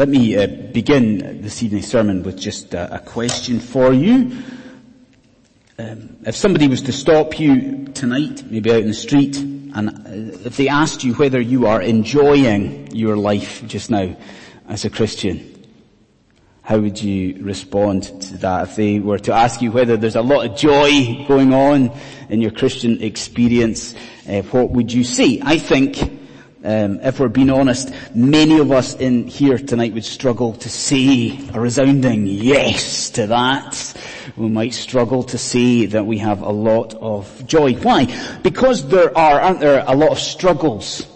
Let me uh, begin this evening's sermon with just a, a question for you. Um, if somebody was to stop you tonight, maybe out in the street, and uh, if they asked you whether you are enjoying your life just now as a Christian, how would you respond to that? If they were to ask you whether there's a lot of joy going on in your Christian experience, uh, what would you say? I think, um, if we're being honest, many of us in here tonight would struggle to say a resounding yes to that. We might struggle to say that we have a lot of joy. Why? Because there are, aren't there, a lot of struggles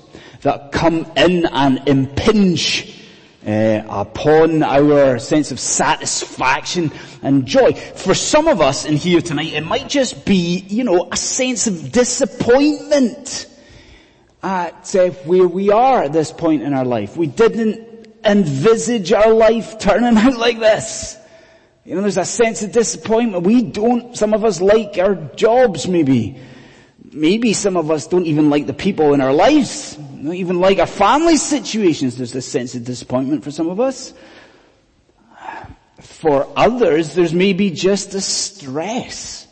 that come in and impinge uh, upon our sense of satisfaction and joy. For some of us in here tonight, it might just be, you know, a sense of disappointment at uh, where we are at this point in our life. We didn't envisage our life turning out like this. You know, there's a sense of disappointment. We don't, some of us like our jobs maybe. Maybe some of us don't even like the people in our lives not even like our family situations, there's this sense of disappointment for some of us. For others, there's maybe just a stress.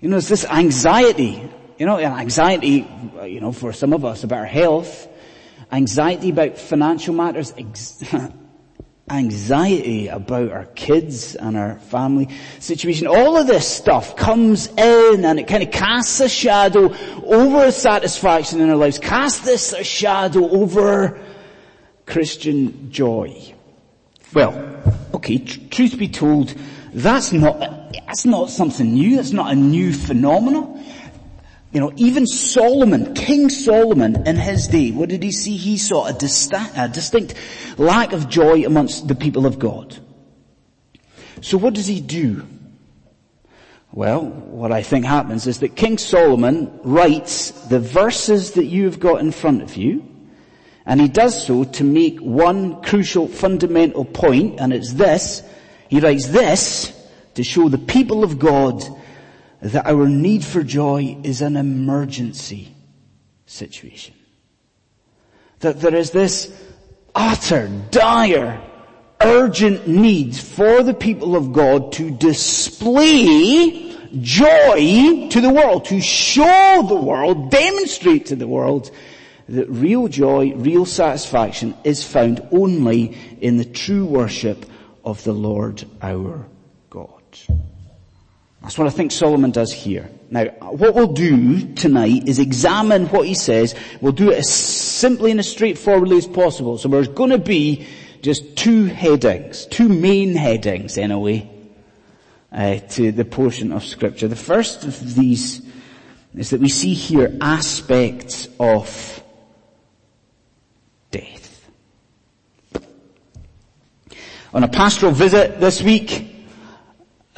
You know, it's this anxiety. You know, anxiety, you know, for some of us about our health, anxiety about financial matters, anxiety about our kids and our family situation. All of this stuff comes in and it kind of casts a shadow over satisfaction in our lives, casts this a shadow over Christian joy. Well, okay, tr- truth be told, that's not, that's not something new, that's not a new phenomenon. You know, even Solomon, King Solomon in his day, what did he see? He saw a, a distinct lack of joy amongst the people of God. So what does he do? Well, what I think happens is that King Solomon writes the verses that you've got in front of you, and he does so to make one crucial fundamental point, and it's this. He writes this to show the people of God that our need for joy is an emergency situation. That there is this utter, dire, urgent need for the people of God to display joy to the world, to show the world, demonstrate to the world that real joy, real satisfaction is found only in the true worship of the Lord our God. That's what I think Solomon does here. Now, what we'll do tonight is examine what he says. We'll do it as simply and as straightforwardly as possible. So there's going to be just two headings, two main headings in anyway, uh, to the portion of scripture. The first of these is that we see here aspects of death. On a pastoral visit this week,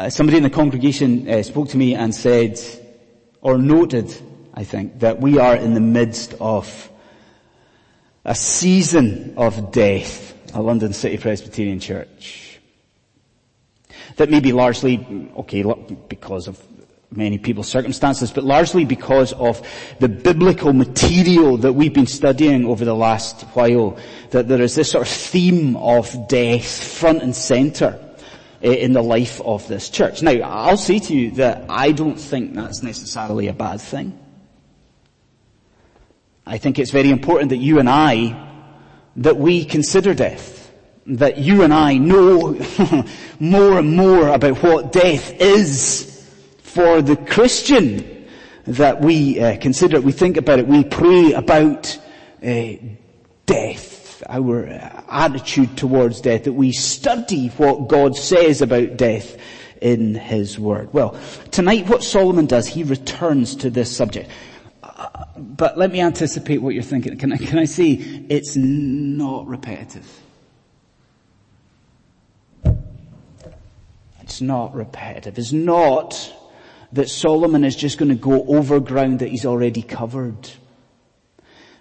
somebody in the congregation uh, spoke to me and said, or noted, I think, that we are in the midst of a season of death at London City Presbyterian Church. That may be largely, okay, because of many people's circumstances, but largely because of the biblical material that we've been studying over the last while, that there is this sort of theme of death front and center in the life of this church. Now, I'll say to you that I don't think that's necessarily a bad thing. I think it's very important that you and I, that we consider death. That you and I know more and more about what death is for the Christian. That we uh, consider it, we think about it, we pray about uh, death our attitude towards death, that we study what God says about death in His Word. Well, tonight what Solomon does, he returns to this subject. Uh, but let me anticipate what you're thinking. Can I, can I say it's not repetitive? It's not repetitive. It's not that Solomon is just going to go over ground that he's already covered.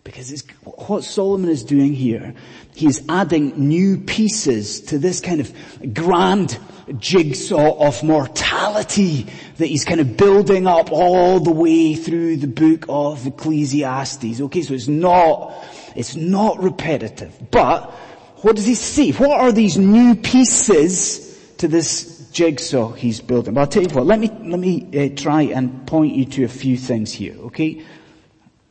Because what Solomon is doing here, he's adding new pieces to this kind of grand jigsaw of mortality that he's kind of building up all the way through the book of Ecclesiastes. Okay, so it's not, it's not repetitive, but what does he see? What are these new pieces to this jigsaw he's building? But I'll tell you what, let me, let me uh, try and point you to a few things here, okay?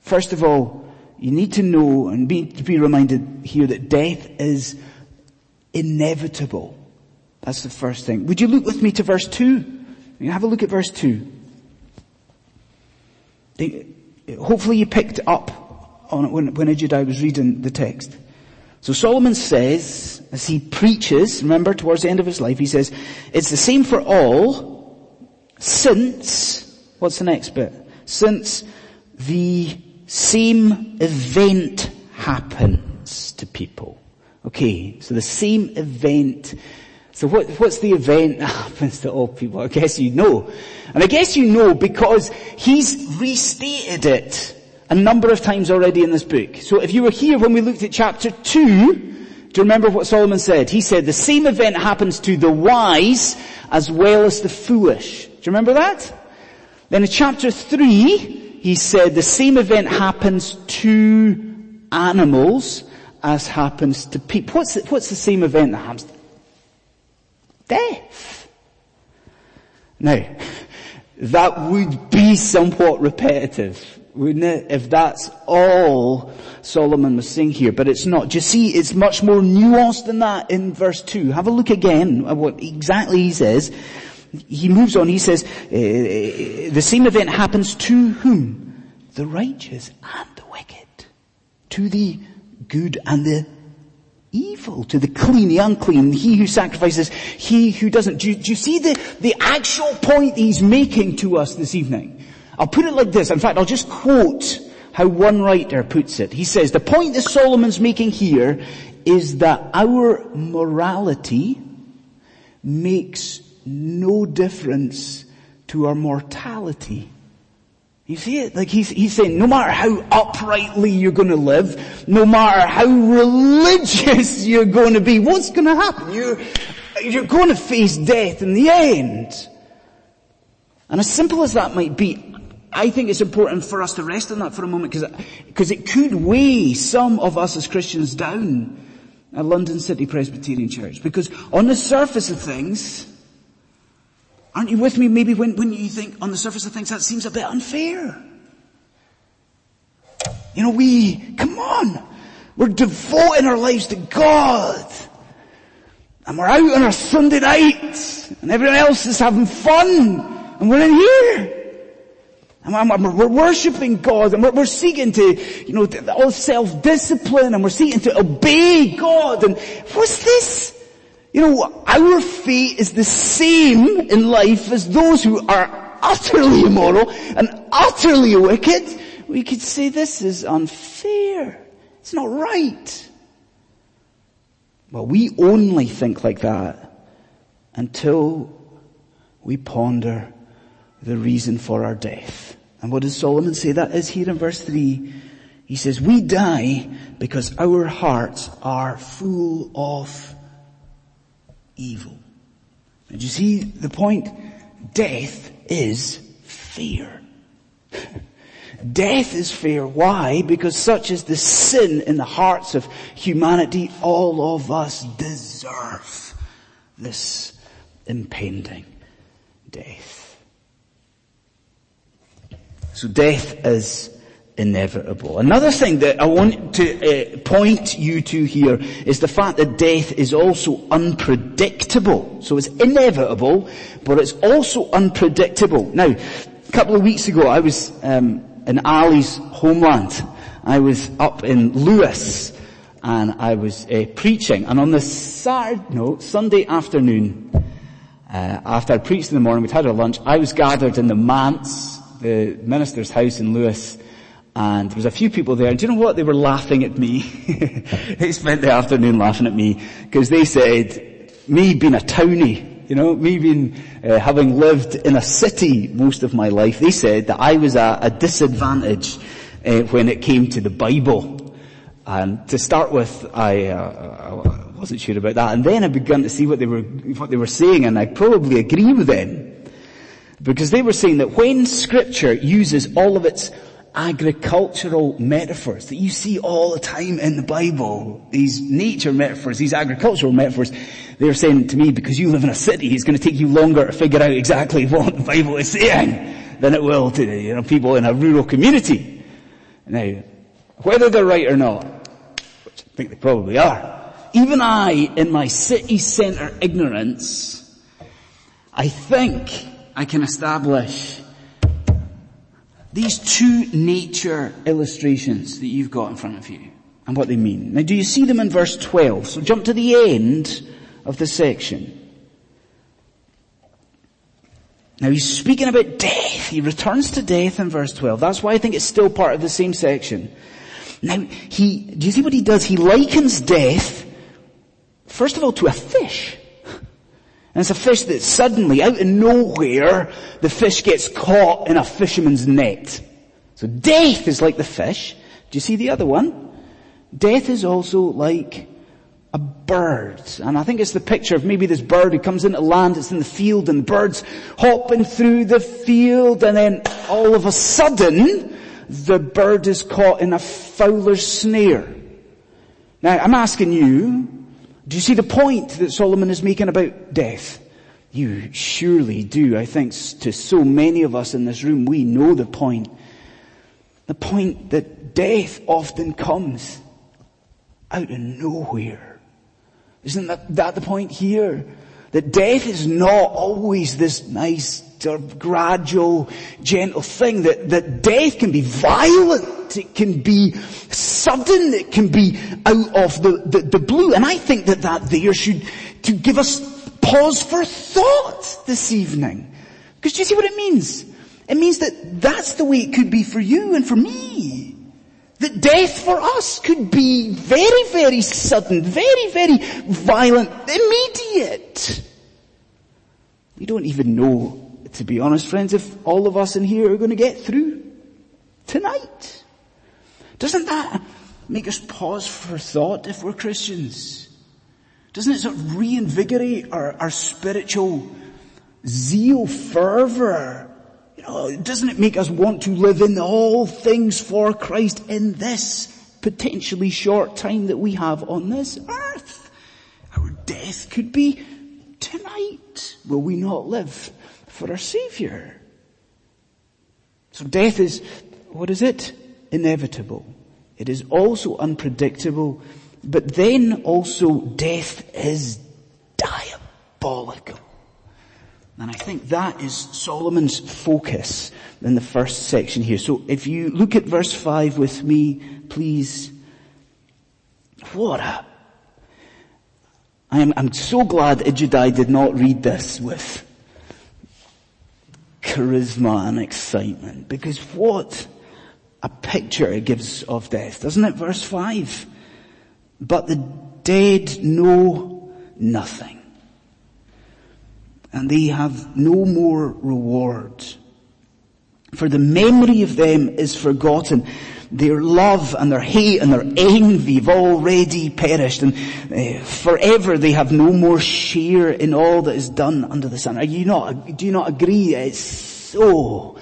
First of all, you need to know and be, to be reminded here that death is inevitable. That's the first thing. Would you look with me to verse 2? You have a look at verse 2. Hopefully you picked up on it when, when Ejudi was reading the text. So Solomon says, as he preaches, remember towards the end of his life, he says, it's the same for all since, what's the next bit? Since the same event happens to people. Okay, so the same event. So what, what's the event that happens to all people? I guess you know. And I guess you know because he's restated it a number of times already in this book. So if you were here when we looked at chapter 2, do you remember what Solomon said? He said the same event happens to the wise as well as the foolish. Do you remember that? Then in chapter 3, he said the same event happens to animals as happens to people. What's the, what's the same event that happens? Death. Now, that would be somewhat repetitive wouldn't it? If that's all Solomon was saying here, but it's not. Do you see, it's much more nuanced than that in verse 2. Have a look again at what exactly he says. He moves on, he says, uh, the same event happens to whom? The righteous and the wicked. To the good and the evil, to the clean, the unclean, he who sacrifices, he who doesn't. Do you, do you see the, the actual point he's making to us this evening? I'll put it like this. In fact, I'll just quote how one writer puts it. He says, the point that Solomon's making here is that our morality makes no difference to our mortality. You see it? Like he's, he's saying, no matter how uprightly you're to live, no matter how religious you're to be, what's to happen? You're, you're to face death in the end. And as simple as that might be, I think it's important for us to rest on that for a moment because it could weigh some of us as Christians down at London City Presbyterian Church. Because on the surface of things, aren't you with me maybe when, when you think on the surface of things that seems a bit unfair? You know, we, come on, we're devoting our lives to God. And we're out on our Sunday nights and everyone else is having fun and we're in here. And we're worshiping God and we're, seeking to, you know, all self-discipline and we're seeking to obey God. And what's this? You know, our fate is the same in life as those who are utterly immoral and utterly wicked. We could say this is unfair. It's not right. Well, we only think like that until we ponder the reason for our death. And what does Solomon say that is here in verse 3? He says, we die because our hearts are full of evil. And you see the point? Death is fear. Death is fear. Why? Because such is the sin in the hearts of humanity. All of us deserve this impending death. So death is inevitable. Another thing that I want to uh, point you to here is the fact that death is also unpredictable. So it's inevitable, but it's also unpredictable. Now, a couple of weeks ago I was um, in Ali's homeland. I was up in Lewis and I was uh, preaching and on the Saturday, no, Sunday afternoon, uh, after I preached in the morning, we'd had our lunch, I was gathered in the manse the minister's house in Lewis and there was a few people there and do you know what? They were laughing at me. they spent the afternoon laughing at me because they said, me being a townie, you know, me being, uh, having lived in a city most of my life, they said that I was at a disadvantage uh, when it came to the Bible. And to start with, I, uh, I wasn't sure about that. And then I began to see what they were, what they were saying and I probably agree with them. Because they were saying that when scripture uses all of its agricultural metaphors that you see all the time in the Bible. These nature metaphors, these agricultural metaphors. They're saying to me, because you live in a city, it's going to take you longer to figure out exactly what the Bible is saying than it will to you know, people in a rural community. Now, whether they're right or not, which I think they probably are, even I, in my city centre ignorance, I think I can establish these two nature illustrations that you've got in front of you and what they mean. Now do you see them in verse 12? So jump to the end of the section. Now he's speaking about death. He returns to death in verse 12. That's why I think it's still part of the same section. Now he, do you see what he does? He likens death, first of all, to a fish. And it's a fish that suddenly, out of nowhere, the fish gets caught in a fisherman's net. So death is like the fish. Do you see the other one? Death is also like a bird. And I think it's the picture of maybe this bird who comes into land, it's in the field and the bird's hopping through the field and then all of a sudden, the bird is caught in a fowler's snare. Now I'm asking you, do you see the point that Solomon is making about death? You surely do. I think to so many of us in this room, we know the point. The point that death often comes out of nowhere. Isn't that, that the point here? That death is not always this nice, of gradual, gentle thing. That, that death can be violent. It can be sudden. It can be out of the, the, the blue. And I think that that there should, to give us pause for thought this evening. Because do you see what it means? It means that that's the way it could be for you and for me. That death for us could be very, very sudden, very, very violent, immediate. We don't even know, to be honest friends, if all of us in here are going to get through tonight. Doesn't that make us pause for thought if we're Christians? Doesn't it sort of reinvigorate our, our spiritual zeal, fervor, you know, doesn't it make us want to live in all things for Christ in this potentially short time that we have on this earth? Our death could be tonight. Will we not live for our Savior? So death is, what is it? Inevitable. It is also unpredictable, but then also death is diabolical. And I think that is Solomon's focus in the first section here. So if you look at verse 5 with me, please. What a, I am, I'm so glad Ijudai did not read this with charisma and excitement because what a picture it gives of death, doesn't it? Verse 5. But the dead know nothing and they have no more reward. For the memory of them is forgotten. Their love and their hate and their envy have already perished and uh, forever they have no more share in all that is done under the sun. Are you not, do you not agree? It's so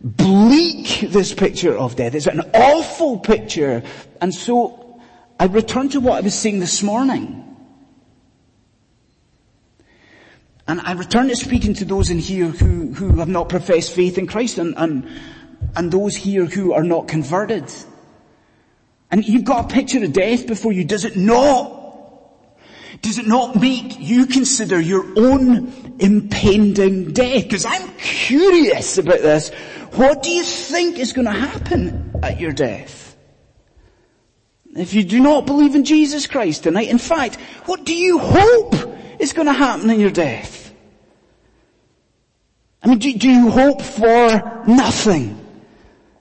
bleak, this picture of death. It's an awful picture. And so I return to what I was saying this morning. And I return to speaking to those in here who, who have not professed faith in Christ and, and, and those here who are not converted. And you've got a picture of death before you. Does it not? Does it not make you consider your own impending death? Because I'm curious about this. What do you think is going to happen at your death? If you do not believe in Jesus Christ tonight, in fact, what do you hope is going to happen in your death? I mean, do, do you hope for nothing?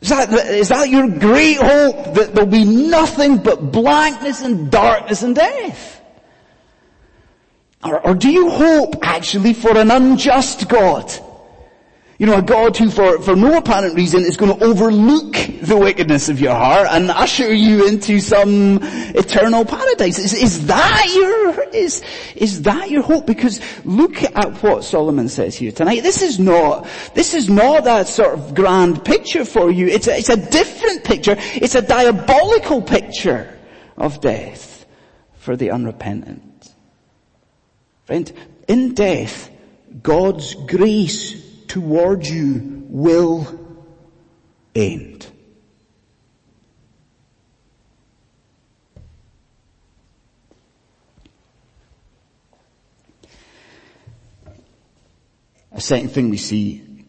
Is that, is that your great hope that there'll be nothing but blackness and darkness and death? Or, or do you hope actually for an unjust God? You know, a God who for, for no apparent reason is going to overlook the wickedness of your heart and usher you into some eternal paradise. Is, is that your, is, is that your hope? Because look at what Solomon says here tonight. This is not, this is not that sort of grand picture for you. It's a, it's a different picture. It's a diabolical picture of death for the unrepentant. Friend, in death, God's grace towards you will end. A second thing we see,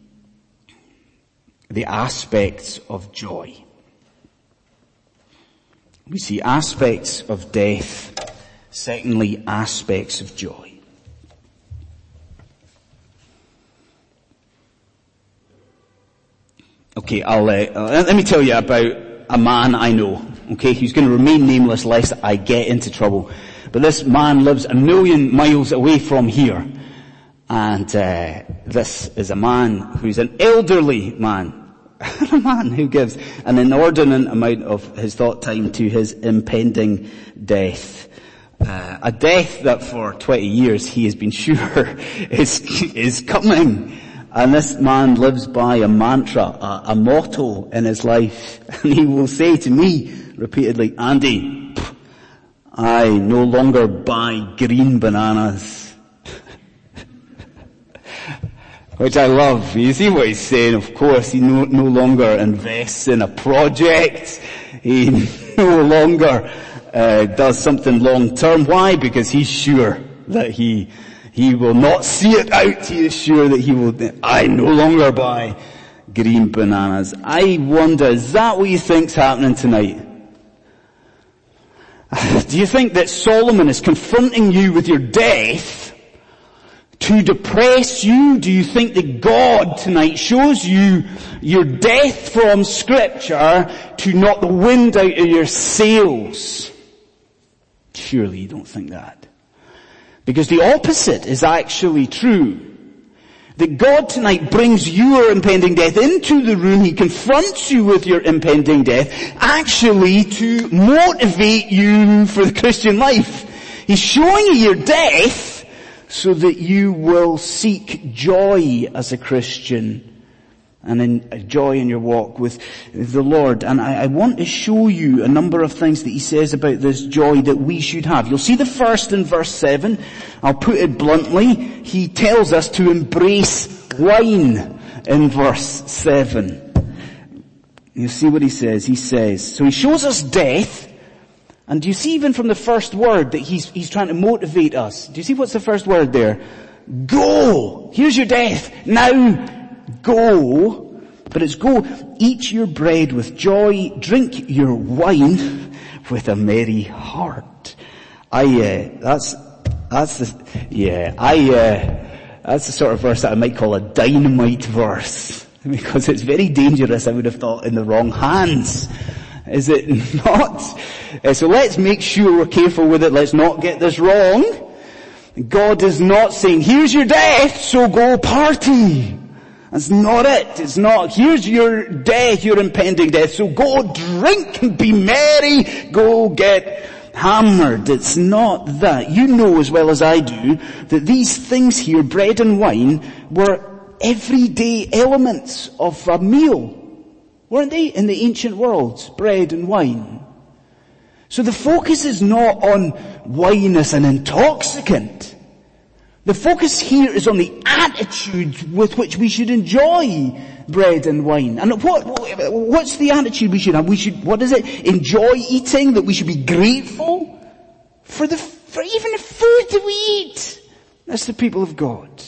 the aspects of joy. We see aspects of death, secondly aspects of joy. Okay, I'll, uh, uh, let me tell you about a man I know. Okay, he's going to remain nameless lest I get into trouble. But this man lives a million miles away from here. And uh, this is a man who's an elderly man. a man who gives an inordinate amount of his thought time to his impending death. Uh, a death that for 20 years he has been sure is, is coming. And this man lives by a mantra, a, a motto in his life. And he will say to me repeatedly, Andy, I no longer buy green bananas. Which I love. You see what he's saying? Of course, he no, no longer invests in a project. He no longer uh, does something long term. Why? Because he's sure that he he will not see it out. He is sure that he will, I no longer buy green bananas. I wonder, is that what you think's happening tonight? Do you think that Solomon is confronting you with your death to depress you? Do you think that God tonight shows you your death from scripture to knock the wind out of your sails? Surely you don't think that. Because the opposite is actually true. That God tonight brings your impending death into the room. He confronts you with your impending death actually to motivate you for the Christian life. He's showing you your death so that you will seek joy as a Christian and in joy in your walk with the Lord. And I, I, want to show you a number of things that he says about this joy that we should have. You'll see the first in verse 7. I'll put it bluntly. He tells us to embrace wine in verse 7. You see what he says? He says, so he shows us death, and do you see even from the first word that he's, he's trying to motivate us? Do you see what's the first word there? Go! Here's your death. Now go, but it's go, eat your bread with joy, drink your wine with a merry heart. I, uh, that's, that's the, yeah, I, uh, that's the sort of verse that I might call a dynamite verse. Because it's very dangerous, I would have thought, in the wrong hands. Is it not? Uh, so let's make sure we're careful with it. Let's not get this wrong. God is not saying, here's your death, so go party. That's not it. It's not, here's your death, your impending death, so go drink and be merry, go get hammered. It's not that. You know as well as I do that these things here, bread and wine, were everyday elements of a meal. Weren't they? In the ancient world, bread and wine. So the focus is not on wine as an intoxicant. The focus here is on the attitude with which we should enjoy bread and wine. And what, what's the attitude we should have? We should, what is it? Enjoy eating, that we should be grateful for the, for even the food that we eat. That's the people of God.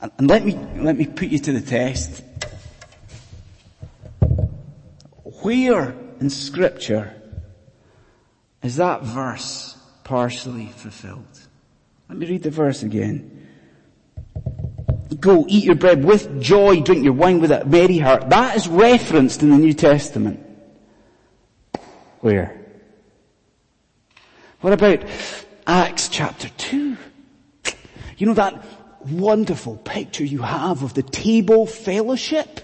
And, and let me, let me put you to the test. Where in scripture is that verse partially fulfilled? Let me read the verse again. Go eat your bread with joy, drink your wine with a merry heart. That is referenced in the New Testament. Where? What about Acts chapter 2? You know that wonderful picture you have of the table fellowship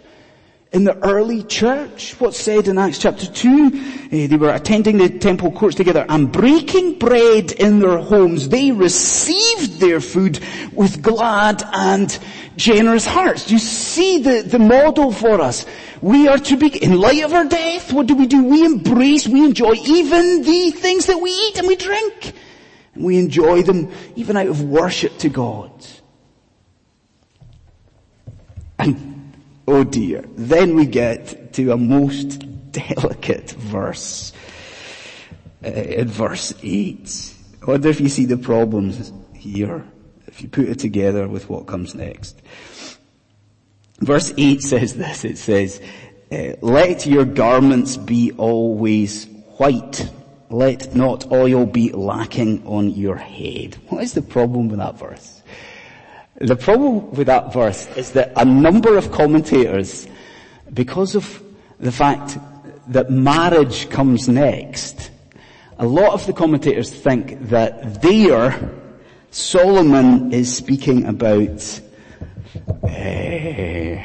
in the early church. What's said in Acts chapter 2? Uh, they were attending the temple courts together and breaking bread in their homes. They received their food with glad and generous hearts. Do you see the, the model for us? We are to be, in light of our death, what do we do? We embrace, we enjoy even the things that we eat and we drink. And we enjoy them even out of worship to God. And Oh dear. Then we get to a most delicate verse. Uh, in verse 8. I wonder if you see the problems here, if you put it together with what comes next. Verse 8 says this, it says, uh, let your garments be always white. Let not oil be lacking on your head. What is the problem with that verse? The problem with that verse is that a number of commentators, because of the fact that marriage comes next, a lot of the commentators think that there Solomon is speaking about uh,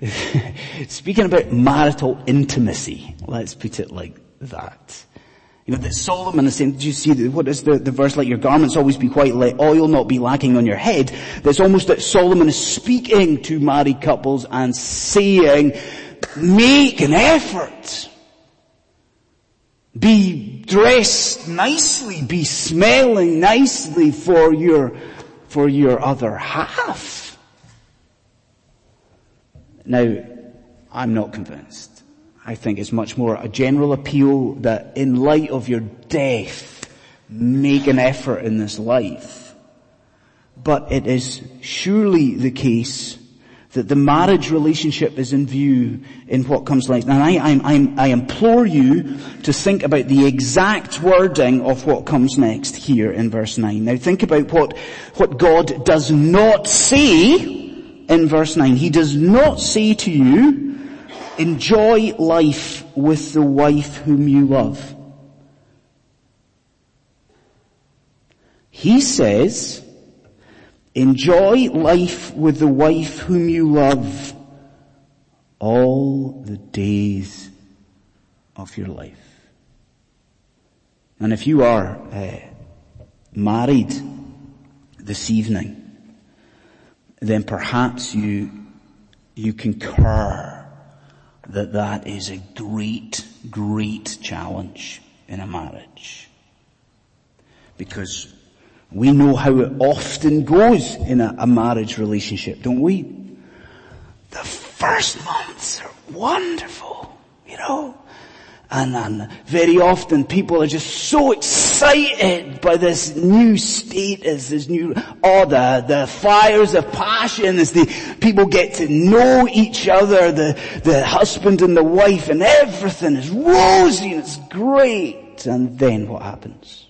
speaking about marital intimacy. Let's put it like that. You know, that Solomon is saying, do you see, what is the, the verse, let your garments always be white, let oil not be lacking on your head. That's almost that Solomon is speaking to married couples and saying, make an effort. Be dressed nicely, be smelling nicely for your, for your other half. Now, I'm not convinced. I think it's much more a general appeal that in light of your death, make an effort in this life. But it is surely the case that the marriage relationship is in view in what comes next. And I, I, I, I implore you to think about the exact wording of what comes next here in verse 9. Now think about what, what God does not say in verse 9. He does not say to you, Enjoy life with the wife whom you love. He says, enjoy life with the wife whom you love all the days of your life. And if you are uh, married this evening, then perhaps you, you concur that that is a great, great challenge in a marriage. Because we know how it often goes in a, a marriage relationship, don't we? The first months are wonderful. Ah, and, and very often people are just so excited by this new status, this new, the, the fires of passion as the people get to know each other, the, the husband and the wife and everything is rosy and it's great. And then what happens?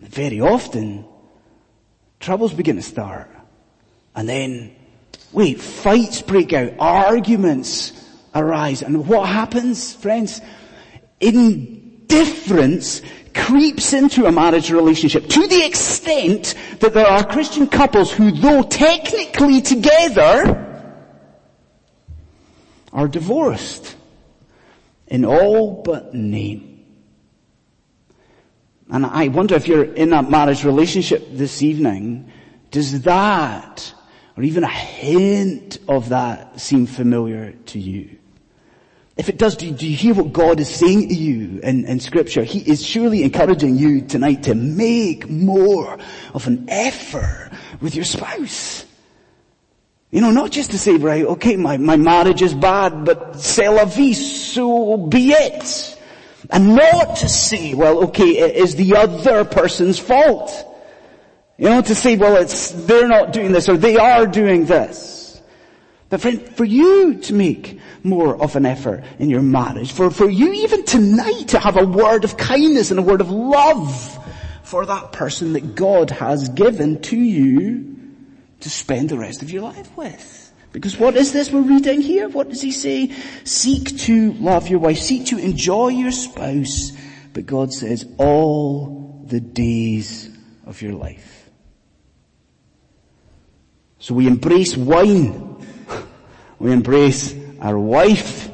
Very often, troubles begin to start. And then, wait, fights break out, arguments, arise. And what happens, friends? Indifference creeps into a marriage relationship to the extent that there are Christian couples who though technically together are divorced in all but name. And I wonder if you're in that marriage relationship this evening, does that, or even a hint of that seem familiar to you? If it does, do you, do you, hear what God is saying to you in, in scripture? He is surely encouraging you tonight to make more of an effort with your spouse. You know, not just to say, right, okay, my, my marriage is bad, but c'est la vie, so be it. And not to say, well, okay, it is the other person's fault. You know, to say, well, it's, they're not doing this or they are doing this. But friend, for you to make more of an effort in your marriage. For, for you even tonight to have a word of kindness and a word of love for that person that God has given to you to spend the rest of your life with. Because what is this we're reading here? What does he say? Seek to love your wife. Seek to enjoy your spouse. But God says all the days of your life. So we embrace wine. We embrace our wife.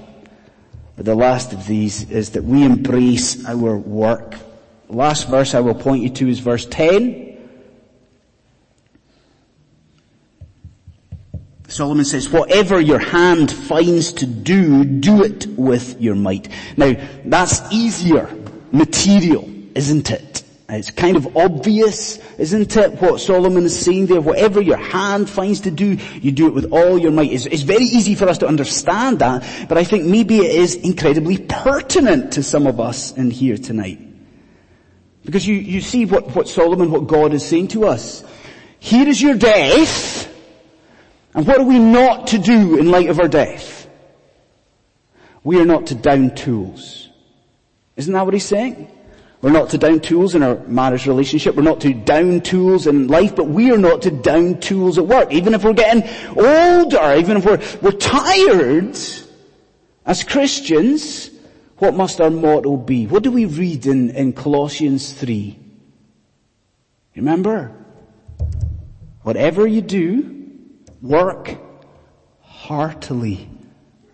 But the last of these is that we embrace our work. The Last verse I will point you to is verse 10. Solomon says, whatever your hand finds to do, do it with your might. Now, that's easier material, isn't it? It's kind of obvious, isn't it, what Solomon is saying there? Whatever your hand finds to do, you do it with all your might. It's, it's, very easy for us to understand that, but I think maybe it is incredibly pertinent to some of us in here tonight. Because you, you see what, what Solomon, what God is saying to us. Here is your death, and what are we not to do in light of our death? We are not to down tools. Isn't that what he's saying? We're not to down tools in our marriage relationship. We're not to down tools in life, but we are not to down tools at work. Even if we're getting older, even if we're, we're tired, as Christians, what must our motto be? What do we read in, in Colossians 3? Remember? Whatever you do, work heartily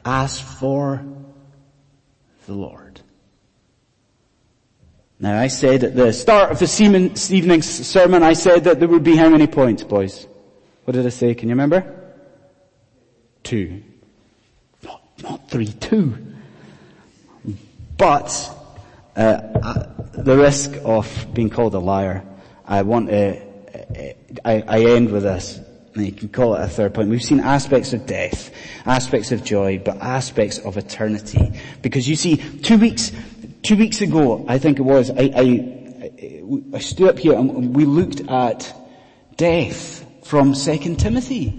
as for the Lord. Now I said at the start of this evening's sermon, I said that there would be how many points, boys? What did I say? Can you remember? Two. Not, not three, two. But, uh, uh, the risk of being called a liar, I want to, uh, I, I end with this. You can call it a third point. We've seen aspects of death, aspects of joy, but aspects of eternity. Because you see, two weeks, Two weeks ago, I think it was, I, I, I stood up here and we looked at death from 2 Timothy.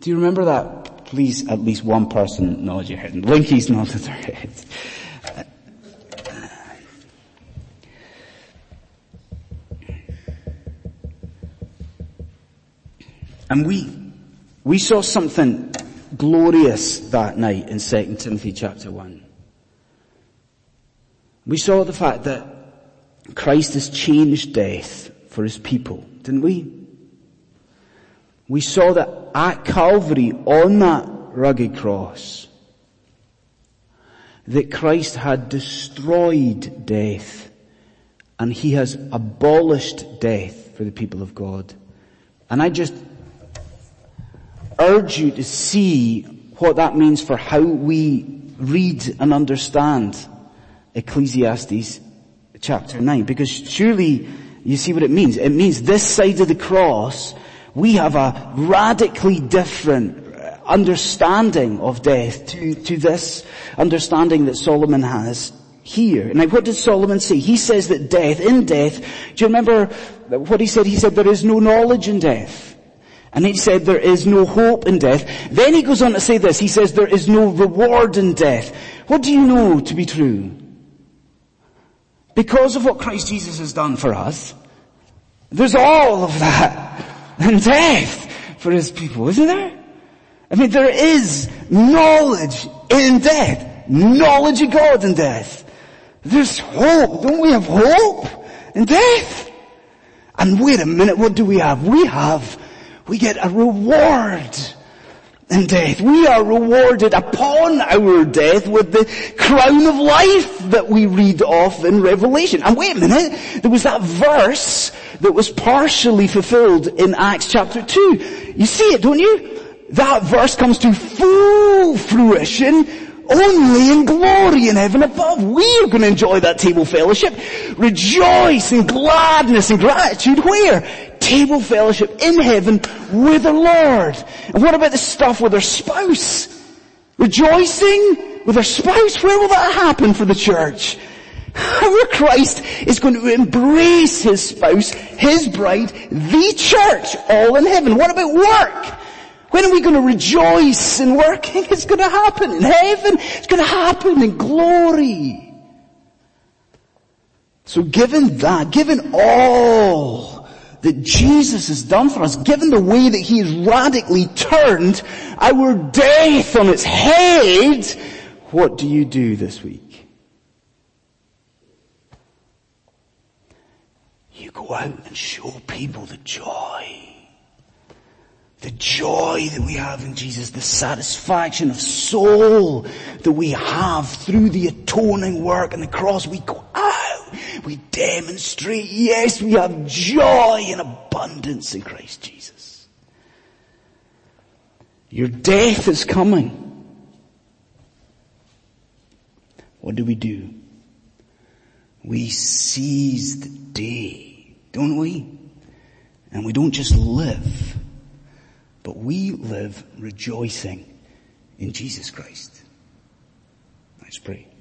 Do you remember that? Please, at least one person nod your head. Linky's nodded their head. And we, we saw something glorious that night in 2 Timothy chapter 1. We saw the fact that Christ has changed death for his people, didn't we? We saw that at Calvary on that rugged cross, that Christ had destroyed death and he has abolished death for the people of God. And I just urge you to see what that means for how we read and understand Ecclesiastes chapter 9 because surely you see what it means. It means this side of the cross we have a radically different understanding of death to, to this understanding that Solomon has here. Now what does Solomon say? He says that death, in death, do you remember what he said? He said there is no knowledge in death. And he said there is no hope in death. Then he goes on to say this. He says there is no reward in death. What do you know to be true? Because of what Christ Jesus has done for us, there's all of that and death for his people, isn't there? I mean, there is knowledge in death. Knowledge of God in death. There's hope. Don't we have hope in death? And wait a minute, what do we have? We have, we get a reward in death. We are rewarded upon our death with the crown of life that we read of in Revelation. And wait a minute, there was that verse that was partially fulfilled in Acts chapter 2. You see it, don't you? That verse comes to full fruition only in glory in heaven above. We are going to enjoy that table fellowship. Rejoice in gladness and gratitude. Where? table fellowship in heaven with the Lord. And what about the stuff with our spouse? Rejoicing with our spouse? Where will that happen for the church? Where Christ is going to embrace his spouse, his bride, the church, all in heaven. What about work? When are we going to rejoice in working? It's going to happen in heaven. It's going to happen in glory. So given that, given all that Jesus has done for us, given the way that He has radically turned our death on its head, what do you do this week? You go out and show people the joy The joy that we have in Jesus, the satisfaction of soul that we have through the atoning work and the cross, we go out, we demonstrate, yes, we have joy and abundance in Christ Jesus. Your death is coming. What do we do? We seize the day, don't we? And we don't just live, but we live rejoicing in Jesus Christ. Let's pray.